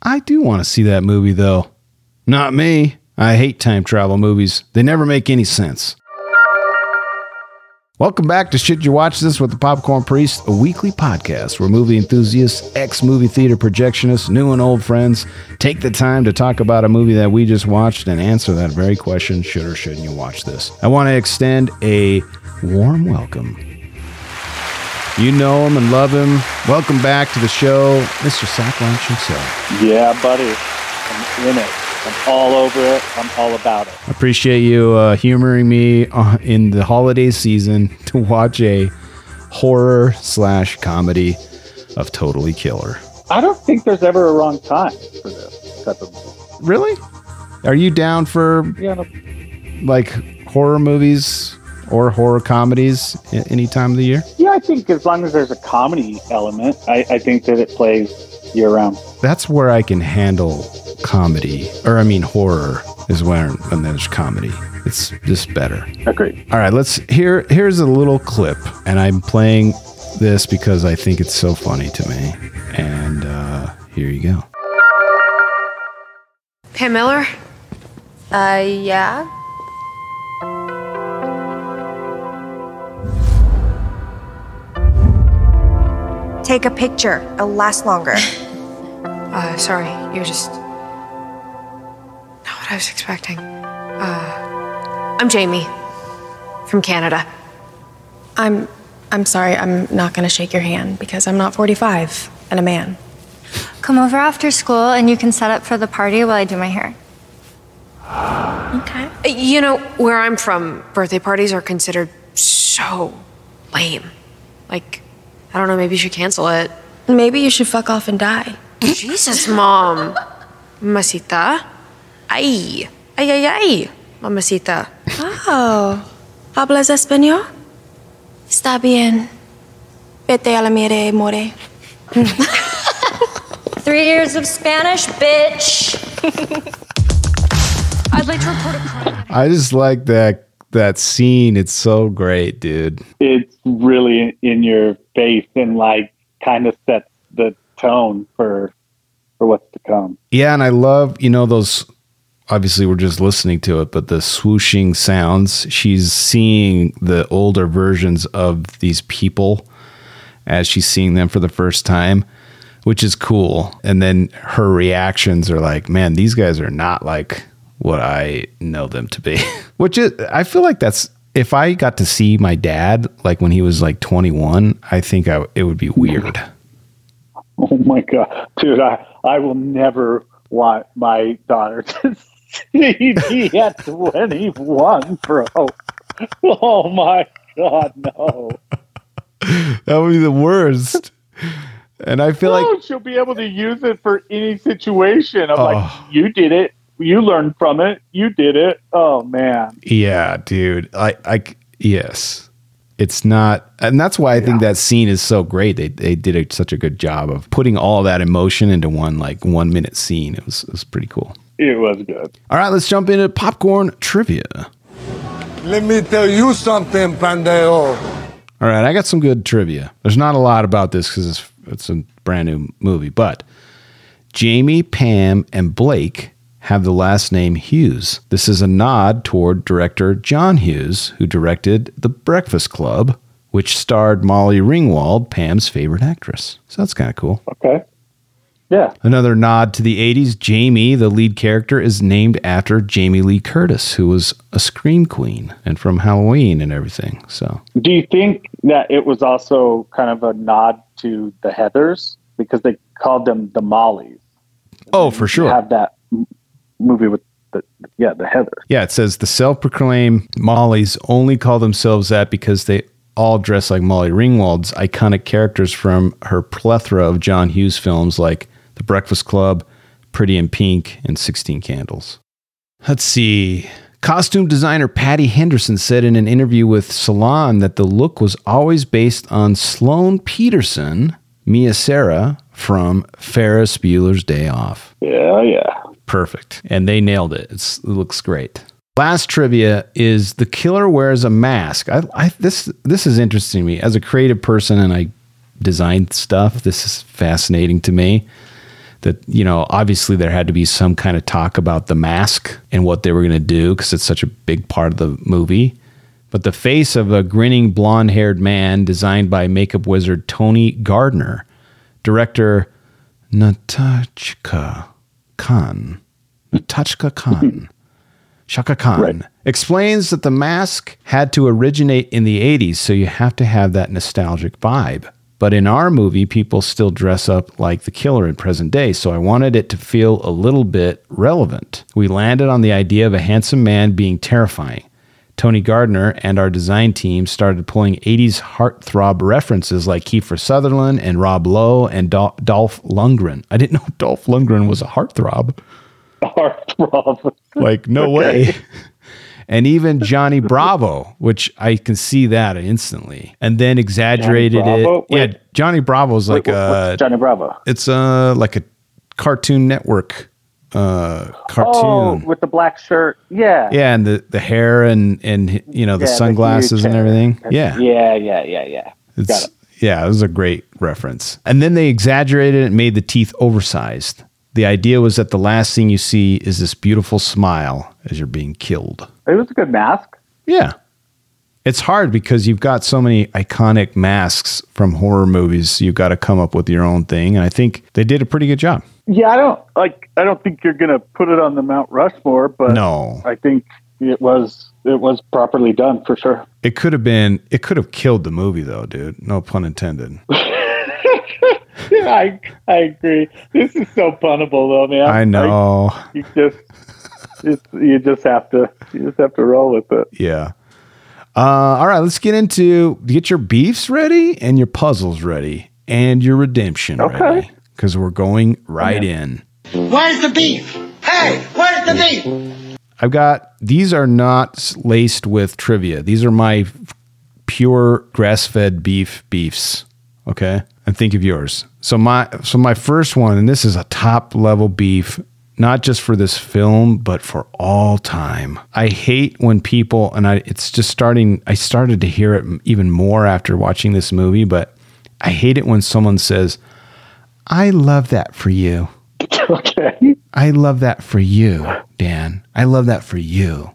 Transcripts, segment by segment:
I do want to see that movie, though. Not me. I hate time travel movies, they never make any sense. Welcome back to Should You Watch This with the Popcorn Priest, a weekly podcast where movie enthusiasts, ex movie theater projectionists, new and old friends take the time to talk about a movie that we just watched and answer that very question should or shouldn't you watch this? I want to extend a warm welcome. You know him and love him. Welcome back to the show, Mr. Sack Lunch himself. Yeah, buddy. I'm in it. I'm all over it. I'm all about it. I appreciate you uh, humoring me uh, in the holiday season to watch a horror slash comedy of Totally Killer. I don't think there's ever a wrong time for this type of movie. Really? Are you down for Yeah, no, like horror movies or horror comedies a- any time of the year? yeah, I think as long as there's a comedy element, I, I think that it plays year round. That's where I can handle comedy, or I mean horror is when when there's comedy. It's just better. Agreed. All right, let's here. Here's a little clip, and I'm playing this because I think it's so funny to me. And uh, here you go. Pam Miller? Uh, yeah. Take a picture. It'll last longer. Uh, sorry, you're just. Not what I was expecting. Uh, I'm Jamie. From Canada. I'm I'm sorry, I'm not gonna shake your hand because I'm not 45 and a man. Come over after school and you can set up for the party while I do my hair. Okay. Uh, You know, where I'm from, birthday parties are considered so lame. Like, I don't know, maybe you should cancel it. Maybe you should fuck off and die. Jesus, Mom. Mamacita. Ay. Ay, ay, ay. Mamacita. Oh. ¿Hablas español? Está bien. Vete a la mire, more. Three years of Spanish, bitch. I'd like to report a crime. I just like that that scene. It's so great, dude. It's really in your face and like kind of sets the tone for for what's to come. Yeah, and I love you know those. Obviously, we're just listening to it, but the swooshing sounds. She's seeing the older versions of these people as she's seeing them for the first time, which is cool. And then her reactions are like, "Man, these guys are not like what I know them to be." which is, I feel like that's. If I got to see my dad like when he was like 21, I think I, it would be weird. Oh my god, dude! I I will never want my daughter to see me at twenty one, bro. Oh my god, no! That would be the worst. And I feel no, like she'll be able to use it for any situation. I'm Oh. like, you did it. You learned from it. You did it. Oh man. Yeah, dude. I, I, yes, it's not, and that's why I think that scene is so great. They they did a, such a good job of putting all that emotion into one like one minute scene. It was it was pretty cool. It was good. All right, let's jump into popcorn trivia. Let me tell you something, pendejo. All right, I got some good trivia. There's not a lot about this because it's it's a brand new movie, but Jamie, Pam, and Blake have the last name Hughes. This is a nod toward director John Hughes, who directed The Breakfast Club, which starred Molly Ringwald, Pam's favorite actress. So that's kind of cool. Okay. Yeah. Another nod to the 80s. Jamie, the lead character, is named after Jamie Lee Curtis, who was a Scream Queen and from Halloween and everything. So Do you think that it was also kind of a nod to the Heathers because they called them the Mollies? Oh, for sure. have that movie with the yeah the Heather. Yeah, it says the self-proclaimed Mollies only call themselves that because they all dress like Molly Ringwald's iconic characters from her plethora of John Hughes films like The Breakfast Club, Pretty in Pink, and 16 Candles. Let's see. Costume designer Patty Henderson said in an interview with Salon that the look was always based on Sloane Peterson, Mia Sara, from Ferris Bueller's Day Off. Yeah, yeah. Perfect. And they nailed it. It's, it looks great. Last trivia is the killer wears a mask. I, I this this is interesting to me as a creative person, and I design stuff. This is fascinating to me. That, you know, obviously there had to be some kind of talk about the mask and what they were going to do because it's such a big part of the movie. But the face of a grinning blonde haired man designed by makeup wizard Tony Gardner, director Nahnatchka Khan. Nahnatchka Khan. Hmm. Chaka Khan Right. explains that the mask had to originate in the 80s, so you have to have that nostalgic vibe. But in our movie, people still dress up like the killer in present day, so I wanted it to feel a little bit relevant. We landed on the idea of a handsome man being terrifying. Tony Gardner and our design team started pulling 80s heartthrob references like Kiefer Sutherland and Rob Lowe and Dol- Dolph Lundgren. I didn't know Dolph Lundgren was a heartthrob. Heartthrob. Like, no way. And even Johnny Bravo, which I can see that instantly, and then exaggerated it. Yeah, Wait. Johnny Bravo's like Wait, a Johnny Bravo. it's a like a Cartoon Network uh Oh, cartoon. with the black shirt. Yeah. yeah, and the the hair and and you know the Yeah, sunglasses huge and everything. Yeah, Yeah, yeah, yeah, yeah. It's, Got it. yeah, it was a great reference. And then they exaggerated it and made the teeth oversized. The idea was that the last thing you see is this beautiful smile as you're being killed. It was a good mask. Yeah. It's hard because you've got so many iconic masks from horror movies. You've got to come up with your own thing. And I think they did a pretty good job. Yeah, I don't like. I don't think you're gonna put it on the Mount Rushmore, but No. I think it was it was properly done for sure. It could have been, it could have killed the movie though, dude. No pun intended. I I agree. This is so punnable though, man. I know. Like, you just it's, you just have to you just have to roll with it. Yeah. Uh, all right, let's get into get your beefs ready and your puzzles ready and your redemption Okay. ready because we're going right in. Where's the beef? Hey, where's the beef? I've got these are not laced with trivia. These are my pure grass-fed beef beefs. Okay, and think of yours. So my so my first one, and this is a top level beef, not just for this film, but for all time. I hate when people, and I it's just starting. I started to hear it even more after watching this movie, but I hate it when someone says, "I love that for you." Okay. I love that for you, Dan. I love that for you.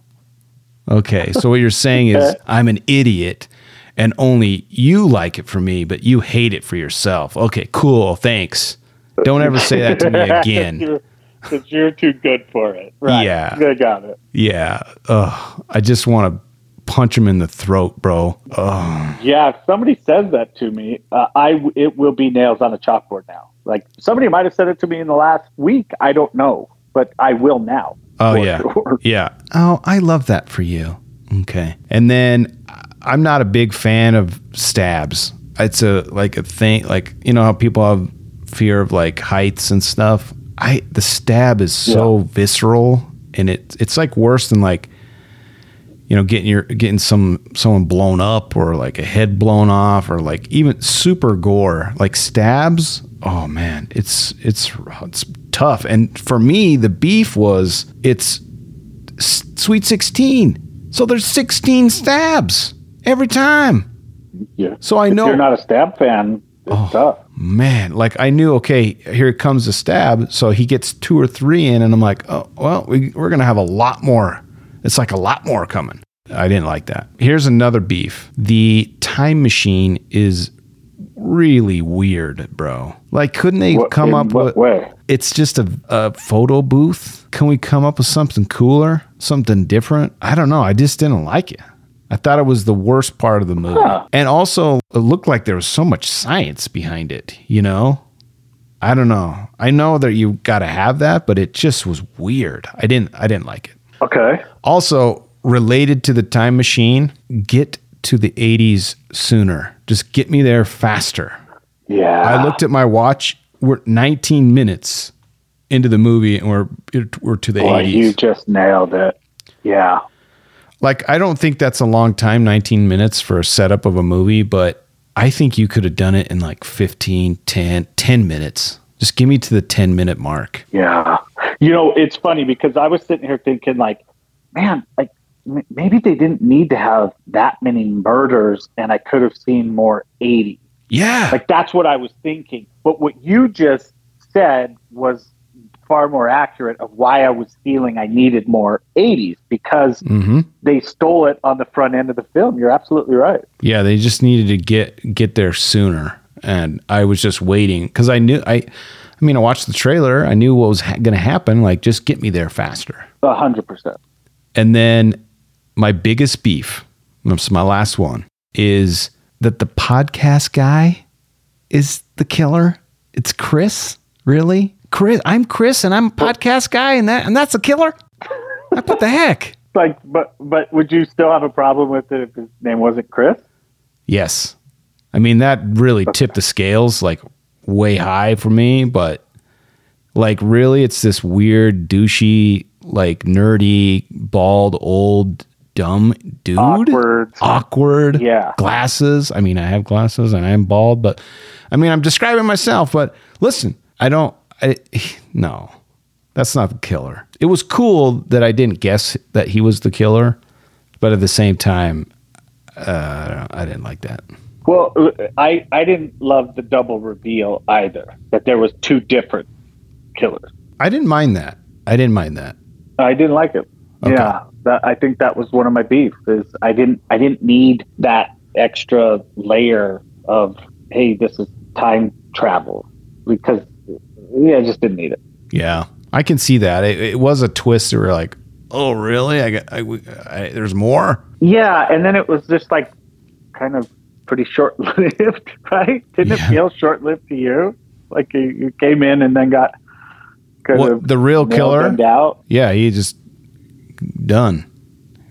Okay, so what you're saying is I'm an idiot and only you like it for me, but you hate it for yourself. Okay, cool. Thanks. Don't ever say that to me again. Because you're too good for it. Right. Yeah. I got it. Yeah. Ugh. I just want to punch him in the throat, bro. Ugh. Yeah, if somebody says that to me, uh, I it will be nails on a chalkboard now. Like somebody might have said it to me in the last week. I don't know, but I will now. Oh yeah, sure. yeah. Oh, I love that for you. Okay, and then I'm not a big fan of stabs. It's a like a thing, like you know how people have fear of like heights and stuff. I the stab is so visceral, and it it's like worse than like you know getting your getting some someone blown up or like a head blown off or like even super gore. Like stabs oh man it's it's it's tough. And for me the beef was it's sweet 16 so there's 16 stabs every time. Yeah. so i If know you're not a stab fan, it's oh. tough. Man like i knew okay here comes the stab. So he gets two or three in and i'm like oh well we, we're gonna have a lot more. It's like a lot more coming. I didn't like that. Here's another beef. The time machine is really weird bro. Like couldn't they What- come up what with way? it's just a, a photo booth. Can we come up with something cooler something different? I don't know. I just didn't like it I thought it was the worst part of the movie. And also, it looked like there was so much science behind it, you know? I don't know. I know that you got to have that, but it just was weird. I didn't I didn't like it. Okay. Also, related to the time machine, get to the 80s sooner. Just get me there faster. Yeah. I looked at my watch. We're 19 minutes into the movie and we're we're to the Boy, 80s. you just nailed it. Yeah. Like, I don't think that's a long time, 19 minutes for a setup of a movie, but I think you could have done it in like 15, 10, 10 minutes. Just give me to the 10 minute mark. Yeah. You know, it's funny because I was sitting here thinking, like, man, like m- maybe they didn't need to have that many murders, and I could have seen more 80. Yeah. Like that's what I was thinking. But what you just said was far more accurate of why I was feeling I needed more 80s because hmm they stole it on the front end of the film. You're absolutely right. Yeah, they just needed to get get there sooner, and I was just waiting because I knew I. I mean, I watched the trailer. I knew what was ha- going to happen. Like, just get me there faster. A hundred percent. And then my biggest beef, this is my last one, is that the podcast guy is the killer. It's Chris. Really, Chris? I'm Chris, and I'm a podcast guy, and that and that's a killer. What the heck? Like, but but would you still have a problem with it if his name wasn't Chris? Yes. I mean, that really tipped the scales like way high for me, but like, really, it's this weird, douchey, like nerdy, bald, old, dumb dude. Awkward. Awkward. Yeah. Glasses. I mean, I have glasses and I am bald, but I mean, I'm describing myself, but listen, I don't, I, no, that's not the killer. It was cool that I didn't guess that he was the killer, but at the same time, uh, I didn't like that. Well, I I didn't love the double reveal either. That there was two different killers. I didn't mind that. I didn't mind that. I didn't like it. Okay. Yeah, that, I think that was one of my beefs. Is I didn't I didn't need that extra layer of hey, this is time travel because yeah, I just didn't need it. Yeah, I can see that. It, it was a twist. Where like, oh, really? I got. I, I, there's more. Yeah, and then it was just like kind of pretty short lived, right? Didn't Yeah. it feel short lived to you? Like you, you came in and then got kind What of the real killer? out. Yeah, he just done.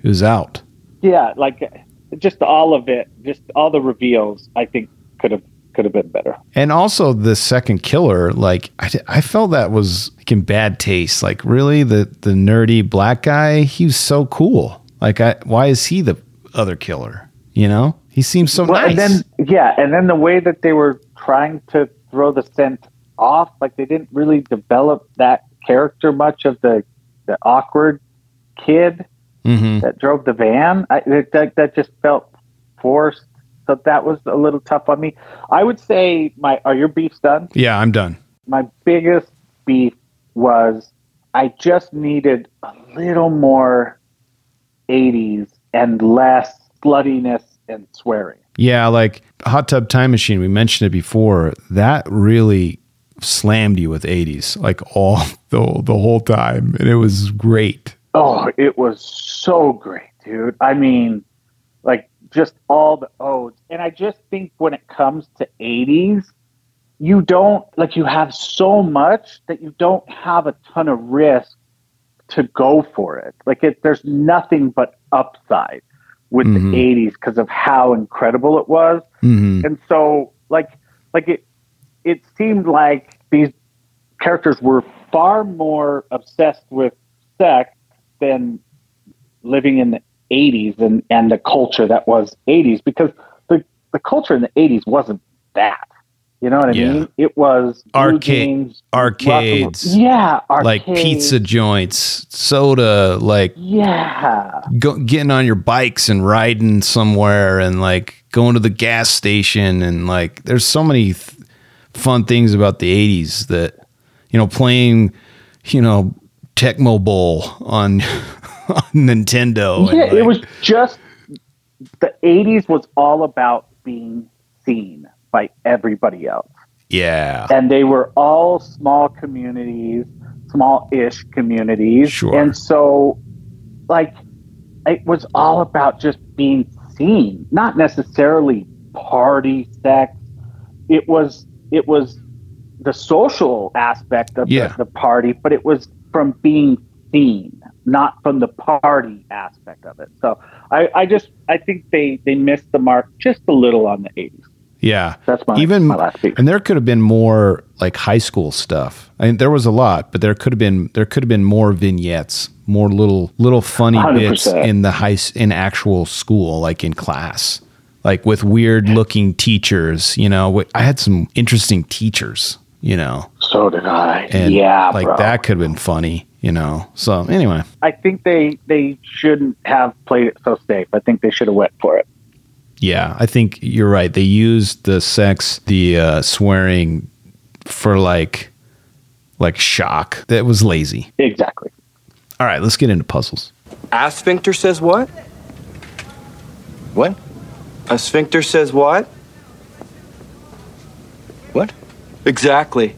He was out. Yeah, like just all of it, just all the reveals. I think could have could have been better. And also the second killer, like I, I felt that was like in bad taste. Like really, the the nerdy black guy, he was so cool. Like, I, why is he the other killer? You know, he seems so Well, nice. and then yeah, and then the way that they were trying to throw the scent off, like they didn't really develop that character much of the the awkward kid Mhm. that drove the van. I, that that just felt forced. So that was a little tough on me. I would say my are your beefs done? Yeah, I'm done. My biggest beef was I just needed a little more 80s and less sluttiness and swearing. Yeah, like Hot Tub Time Machine, we mentioned it before. That really slammed you with 80s, like all the, the whole time. And it was great. Oh, it was so great, dude. I mean, just all the odes. And I just think when it comes to 80s, you don't like you have so much that you don't have a ton of risk to go for it. Like it, there's nothing but upside with Mhm. the 80s because of how incredible it was. hmm And so like like it it seemed like these characters were far more obsessed with sex than living in the 80s and and the culture that was 80s because the the culture in the 80s wasn't that. You know what I Yeah. mean? It was Arcade- jeans, arcades. rock and roll- Yeah, Like pizza joints, soda, like Yeah. go, getting on your bikes and riding somewhere and like going to the gas station. And like, there's so many th- fun things about the 80s that, you know, playing, you know, Tecmo Bowl on, on Nintendo. Yeah, it was just the 80s was all about being seen by everybody else. Yeah. And they were all small communities, small ish communities. Sure. And so, like, it was all about just being seen, not necessarily party sex. It was, it was the social aspect of Yeah. the, the party, but it was from being seen, not from the party aspect of it. So I, I just, I think they, they missed the mark just a little on the 80s. Yeah. That's my, Even my last piece. and there could have been more like high school stuff. I mean, there was a lot, but there could have been there could have been more vignettes, more little little funny bits 100%. in the high in actual school, like in class, like with weird looking teachers. You know, I had some interesting teachers. You know, So did I. and yeah, like bro. that could have been funny. You know, so anyway, I think they they shouldn't have played it so safe. I think they should have went for it. Yeah, I think you're right. They used the sex, the uh, swearing for like like shock. That was lazy. Exactly. All right, let's get into puzzles. A sphincter says what? What? A sphincter says what? What? Exactly.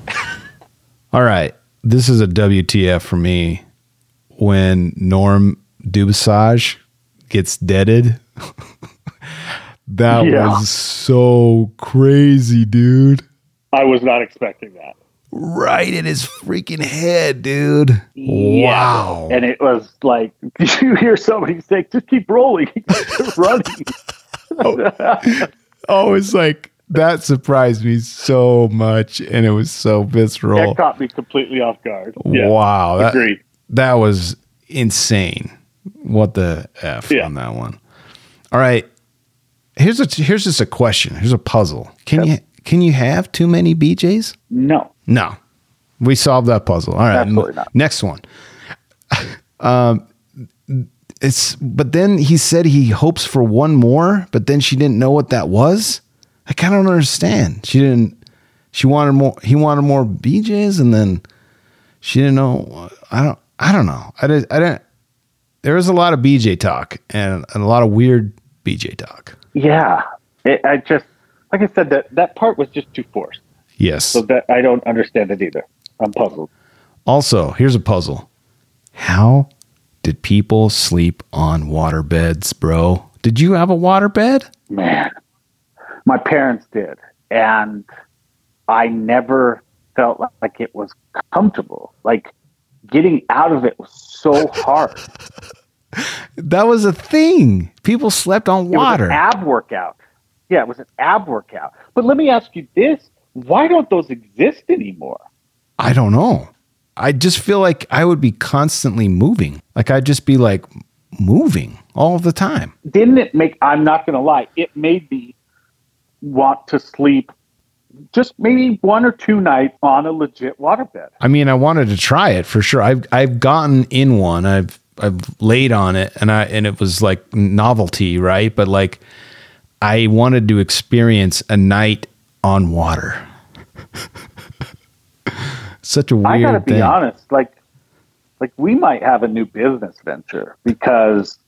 All right, this is a WTF for me when Norm Dubasage gets deaded. that Yeah. was so crazy, dude. I was not expecting that. Right in his freaking head, dude. Wow. And it was like you hear somebody say, "Just keep rolling, running." Oh, oh, it's like that surprised me so much, and it was so visceral. That caught me completely off guard. Yeah. Wow, that, Agreed. that was insane. What the f Yeah. on that one? All right, here's a here's just a question. Here's a puzzle. Can you can you have too many BJ's? No. No, we solved that puzzle. All right, Absolutely not. next one. um, it's but then he said he hopes for one more, but then she didn't know what that was. I kind of don't understand. She didn't. She wanted more. He wanted more BJ's, and then she didn't know. I don't. I don't know. I didn't. I didn't. There was a lot of BJ talk and, and a lot of weird BJ talk. Yeah. It, I just, like I said, that that part was just too forced. Yes. So that I don't understand it either. I'm puzzled. Also, here's a puzzle. How did people sleep on water beds, bro? Did you have a water bed? Man, my parents did, and I never felt like it was comfortable. Like getting out of it was so hard. That was a thing. People slept on It was water. an ab workout. Yeah, it was an ab workout. But let me ask you this: Why don't those exist anymore? I don't know. I just feel like I would be constantly moving. Like I'd just be like moving all the time. Didn't it make? I'm not going to lie. It made me want to sleep just maybe one or two nights on a legit waterbed. I mean, I wanted to try it for sure. I've I've gotten in one. I've I've laid on it, and I and it was like novelty, right? But like, I wanted to experience a night on water. Such a weird I gotta be thing. honest, like like we might have a new business venture because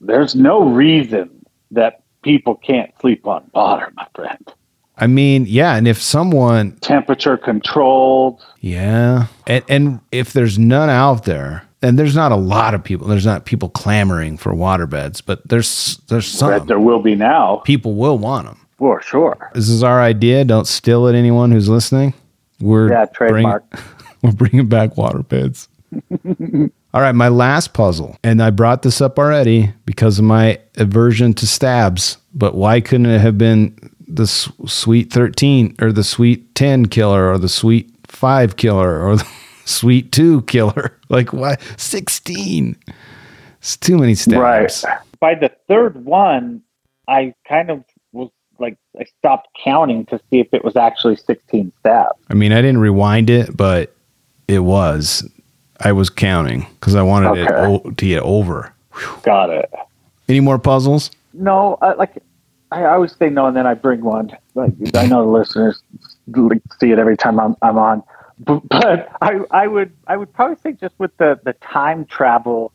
there's no reason that people can't sleep on water, my friend. I mean, yeah, and if someone, Temperature controlled. yeah, and and if there's none out there, and there's not a lot of people, there's not people clamoring for water beds, but there's there's some That there will be now, people will want them. for sure. This is our idea. Don't steal it, anyone who's listening. We're Yeah, bring- trademark. we're bringing back water beds. All right, my last puzzle, and I brought this up already because of my aversion to stabs. But why couldn't it have been the sweet thirteen or the sweet ten killer or the sweet five killer or the sweet two killer? Like why sixteen? It's too many stabs. Right. By the third one, I kind of was like I stopped counting to see if it was actually 16 stabs. I mean, I didn't rewind it, but it was. I was counting because I wanted it o- to get over. Got it. Any more puzzles? No, I, like I always say no, and then I bring one. Like I know the listeners see it every time I'm I'm on, but, but I I would I would probably say just with the the time travel,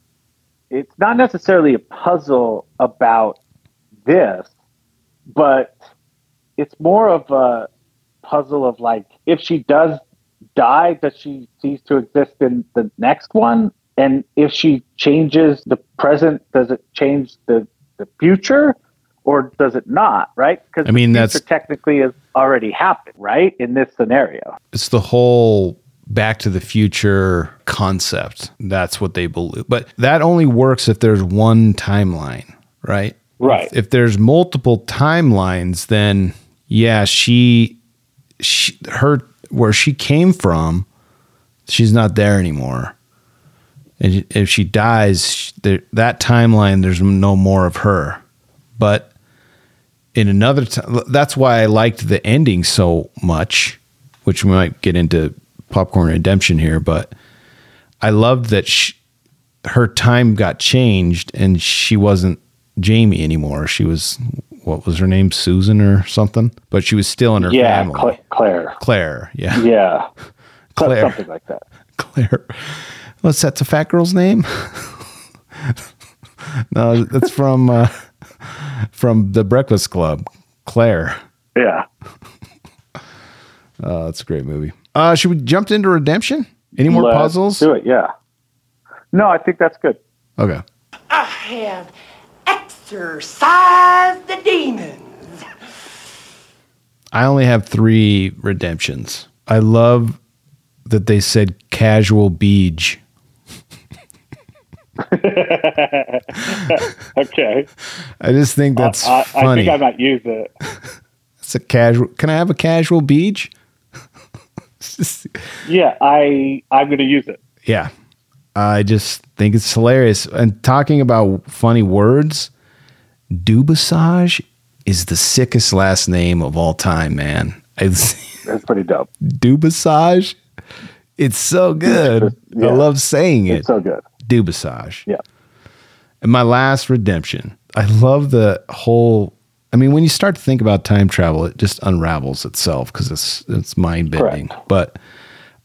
it's not necessarily a puzzle about this, but it's more of a puzzle of like if she does die, does she cease to exist in the next one? And if she changes the present, does it change the, the future or does it not? Right? Because I mean, the that's- future technically has already happened, right? In this scenario. It's the whole Back to the Future concept. That's what they believe. But that only works if there's one timeline, right? Right. If there's multiple timelines, then yeah, she, she, her, where she came from, she's not there anymore. And if she dies, that timeline, there's no more of her. But in another time, that's why I liked the ending so much, which we might get into popcorn redemption here. But I loved that sh her time got changed and she wasn't Jamie anymore. She was what was her name, Susan or something, but she was still in her yeah, family. Cla- Claire. Claire, yeah, Yeah, Claire. something like that. Claire. What's that? The fat girl's name? no, that's from uh, from the Breakfast Club. Claire. Yeah. Uh, that's a great movie. Uh, should we jump into Redemption? Any more Let's puzzles? Do it. Yeah. No, I think that's good. Okay. I have exorcised the demons. I only have three redemptions. I love that they said casual beach. okay. I just think that's I, I funny. think I might use it. it's a casual. Can I have a casual beach? Yeah, I I'm gonna use it. Yeah. I just think it's hilarious. And talking about funny words, Dubasage is the sickest last name of all time, man. It's That's pretty dope. Dubasage. It's so good. Yeah. I love saying it. It's so good. Dubasage. Yeah. And my last redemption. I love the whole. I mean, when you start to think about time travel, it just unravels itself because it's it's mind bending. But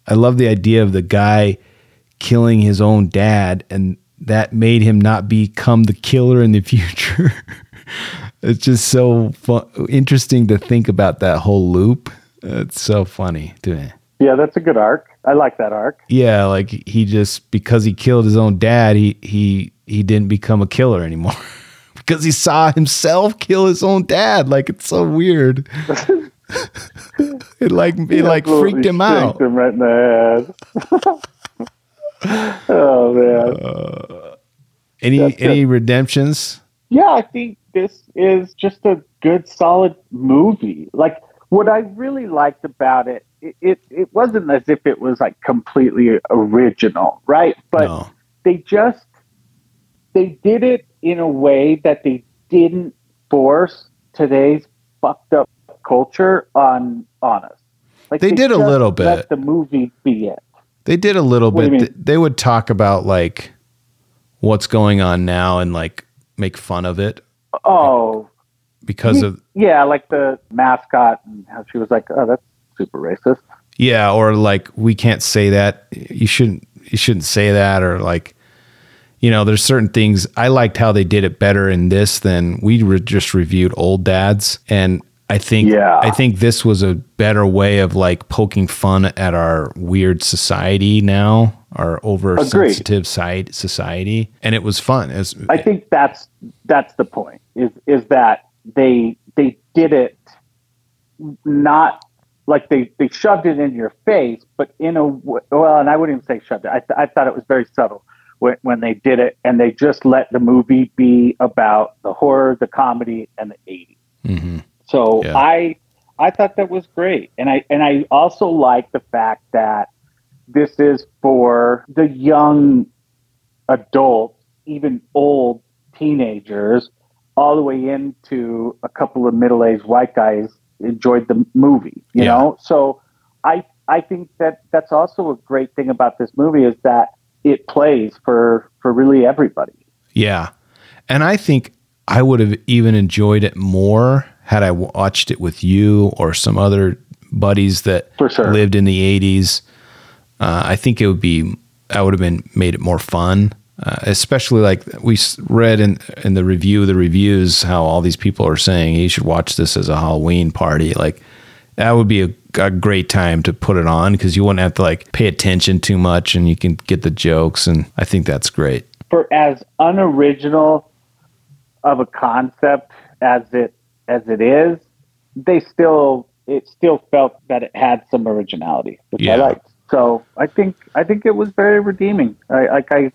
I love the idea of the guy killing his own dad, and that made him not become the killer in the future. it's just so fun, interesting to think about that whole loop. It's so funny to me. Yeah, that's a good arc. I like that arc. Yeah, like he just because he killed his own dad, he he he didn't become a killer anymore. because he saw himself kill his own dad. Like it's so weird. it like it like freaked him out. Him right in the head. Oh man. Uh, any That's good. any redemptions? Yeah, I think this is just a good, solid movie. Like what I really liked about it, it, it, it wasn't as if it was like completely original, right? But No. they just they did it in a way that they didn't force today's fucked up culture on on us. Like They did a little Let bit. the movie be it. They did a little What bit. you Th- mean? They would talk about like what's going on now and like make fun of it Oh, because of yeah, like the mascot and how she was like, "Oh, that's super racist." Yeah, or like we can't say that. You shouldn't you shouldn't say that or like you know, there's certain things I liked how they did it better in this than we just reviewed old dads and I think Yeah. I think this was a better way of like poking fun at our weird society now, our oversensitive side society, and it was fun. It was, I think that's that's the point. Is is that they they did it not like they they shoved it in your face, but in a well, and I wouldn't even say shoved it. I, th- I thought it was very subtle when when they did it, and they just let the movie be about the horror, the comedy, and the '80s. Mhm. So Yeah. I I thought that was great, and I and I also like the fact that this is for the young adults, even old teenagers, all the way into a couple of middle aged white guys enjoyed the movie. You Yeah. know, so I I think that that's also a great thing about this movie is that it plays for for really everybody. Yeah. And I think I would have even enjoyed it more had I watched it with you or some other buddies that sure. lived in the 80s. Uh, I think it would be, I would have been made it more fun. Uh, especially like we read in in the review, the reviews, how all these people are saying you should watch this as a Halloween party. Like that would be a, a great time to put it on because you wouldn't have to like pay attention too much and you can get the jokes. And I think that's great. for as unoriginal of a concept as it as it is, they still it still felt that it had some originality, which Yeah. I liked. So I think I think it was very redeeming. I like I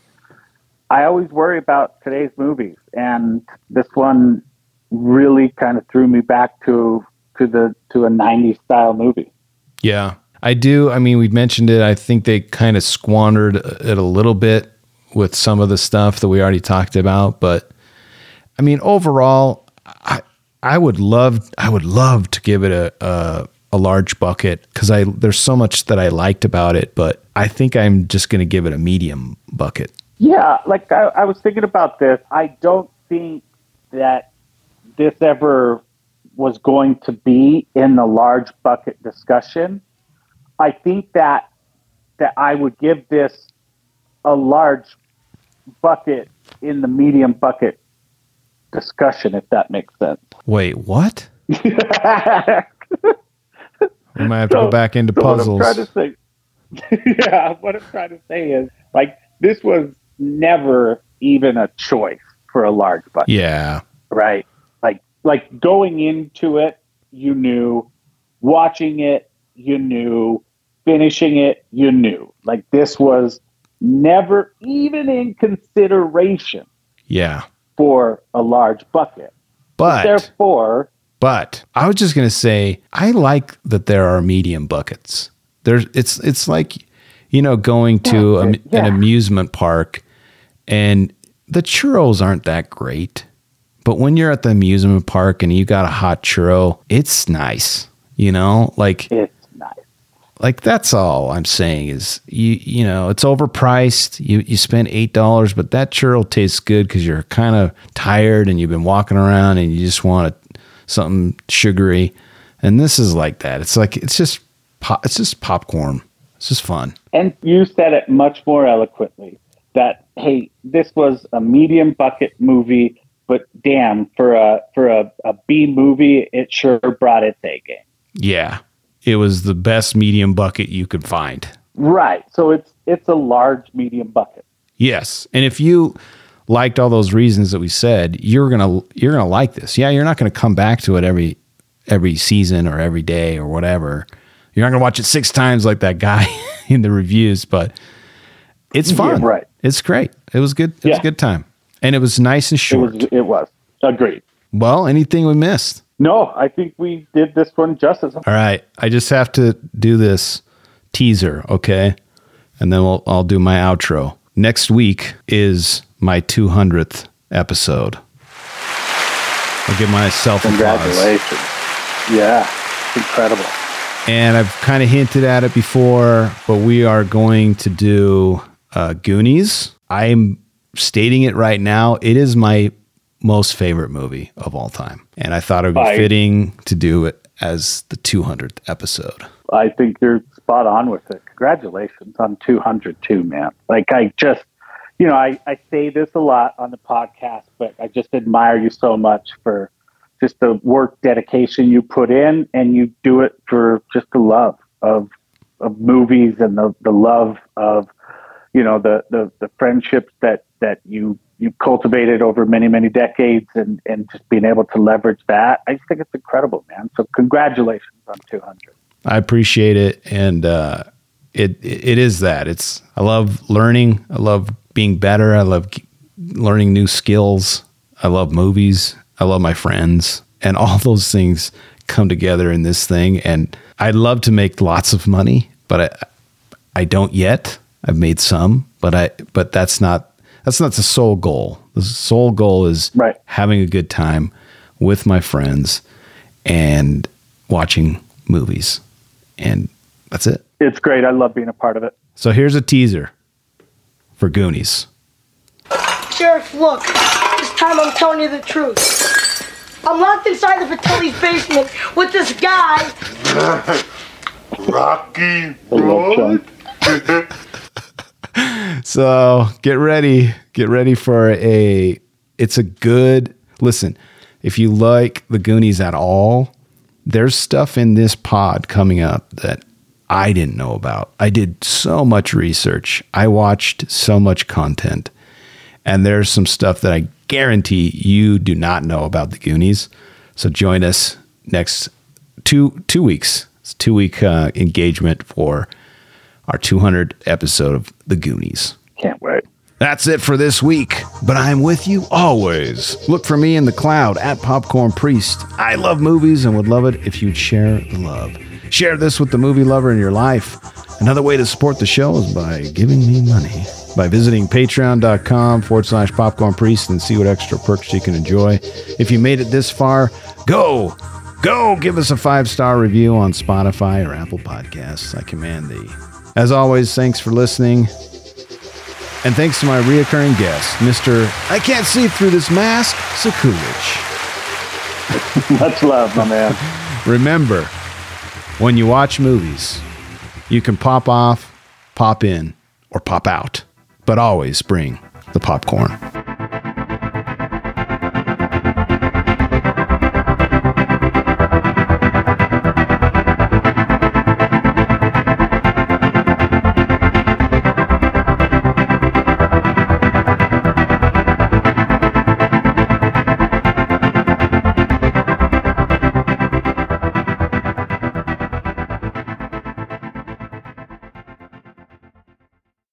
I always worry about today's movies, and this one really kind of threw me back to to the to a '90s style movie. Yeah, I do. I mean, we've mentioned it. I think they kind of squandered it a little bit with some of the stuff that we already talked about, but I mean, overall, I I would love I would love to give it a a, a large bucket because I there's so much that I liked about it, but I think I'm just going to give it a medium bucket. Yeah, like I, I was thinking about this. I don't think that this ever was going to be in the large bucket discussion, I think that that I would give this a large bucket in the medium bucket discussion, if that makes sense. Wait, what? We might have to go back into so what puzzles. to say, yeah, what I'm trying to say is like this was never even a choice for a large budget. Yeah. right? Like like going into it, you knew, watching it, you knew, finishing it, you knew. Like this was never even in consideration Yeah. For a large bucket. But Therefore, But I was just gonna say, I like that there are medium buckets. There's it's it's like you know going to a, yeah. an amusement park, and the churros aren't that great. But when you're at the amusement park and you got a hot churro, it's nice. You know, like it's. Like that's all I'm saying is you you know it's overpriced. You you spend eight dollars, but that churro tastes good because you're kind of tired and you've been walking around and you just want a, something sugary. And this is like that. It's like it's just pop, it's just popcorn. It's just fun. And you said it much more eloquently that hey, this was a medium bucket movie, but damn, for a for a, a B movie, it sure brought its A game. Yeah, it was the best medium bucket you could find. Right. So it's it's a large medium bucket. Yes, and if you liked all those reasons that we said, you're gonna you're gonna like this. Yeah, you're not gonna come back to it every every season or every day or whatever. You're not gonna watch it six times like that guy in the reviews, but it's fun. Yeah, right. It's great. It was good. It was a good time, and it was nice and It short. was it was. Agreed. well, anything we missed? No, I think we did this one justice. All right, I just have to do this teaser, okay, and then we'll I'll do my outro. Next week is my 200th episode. I'll give myself applause. Congratulations. Yeah. Incredible. And I've kind of hinted at it before, but we are going to do uh, Goonies. I'm stating it right now. It is my most favorite movie of all time. And I thought it would be fitting to do it as the 200th episode. I think you're spot on with it. Congratulations on 202, man. Like, I just, you know, I, I say this a lot on the podcast, but I just admire you so much for just the work dedication you put in, and you do it for just the love of of movies and the, the love of, you know, the, the, the friendships that, that you you cultivated over many, many decades and, and just being able to leverage that. I just think it's incredible, man. So congratulations on 200. I appreciate it, and uh, it it is that. It's I love learning. I love being better. I love learning new skills. I love movies. I love my friends, and all those things come together in this thing. And I'd love to make lots of money, but I I don't yet. I've made some, but I but that's not that's not the sole goal. The sole goal is Right. having a good time with my friends and watching movies. And that's it. It's great. I love being a part of it. So here's a teaser for Goonies. Sheriff, look. This time I'm telling you the truth. I'm locked inside the Fratelli's basement with this guy. Rocky Road? So get ready. Get ready for a it's a good listen, if you like the Goonies at all, there's stuff in this pod coming up that I didn't know about. I did so much research. I watched so much content. And there's some stuff that I guarantee you do not know about the Goonies. So join us next two two weeks. It's two week uh, engagement for our 200 episode of the Goonies. Can't wait. That's it for this week, but I'm with you always. Look for me in the cloud at Popcorn Priest. I love movies and would love it if you'd share the love. Share this with the movie lover in your life. Another way to support the show is by giving me money. By visiting patreon.com forward slash popcorn priest and see what extra perks you can enjoy. If you made it this far, go, go give us a five star review on Spotify or Apple Podcasts. I command thee. As always, thanks for listening. And thanks to my reoccurring guest, Mr. I Can't See Through This Mask, Sakulich. Much love, my man. Remember, when you watch movies, you can pop off, pop in, or pop out, but always bring the popcorn.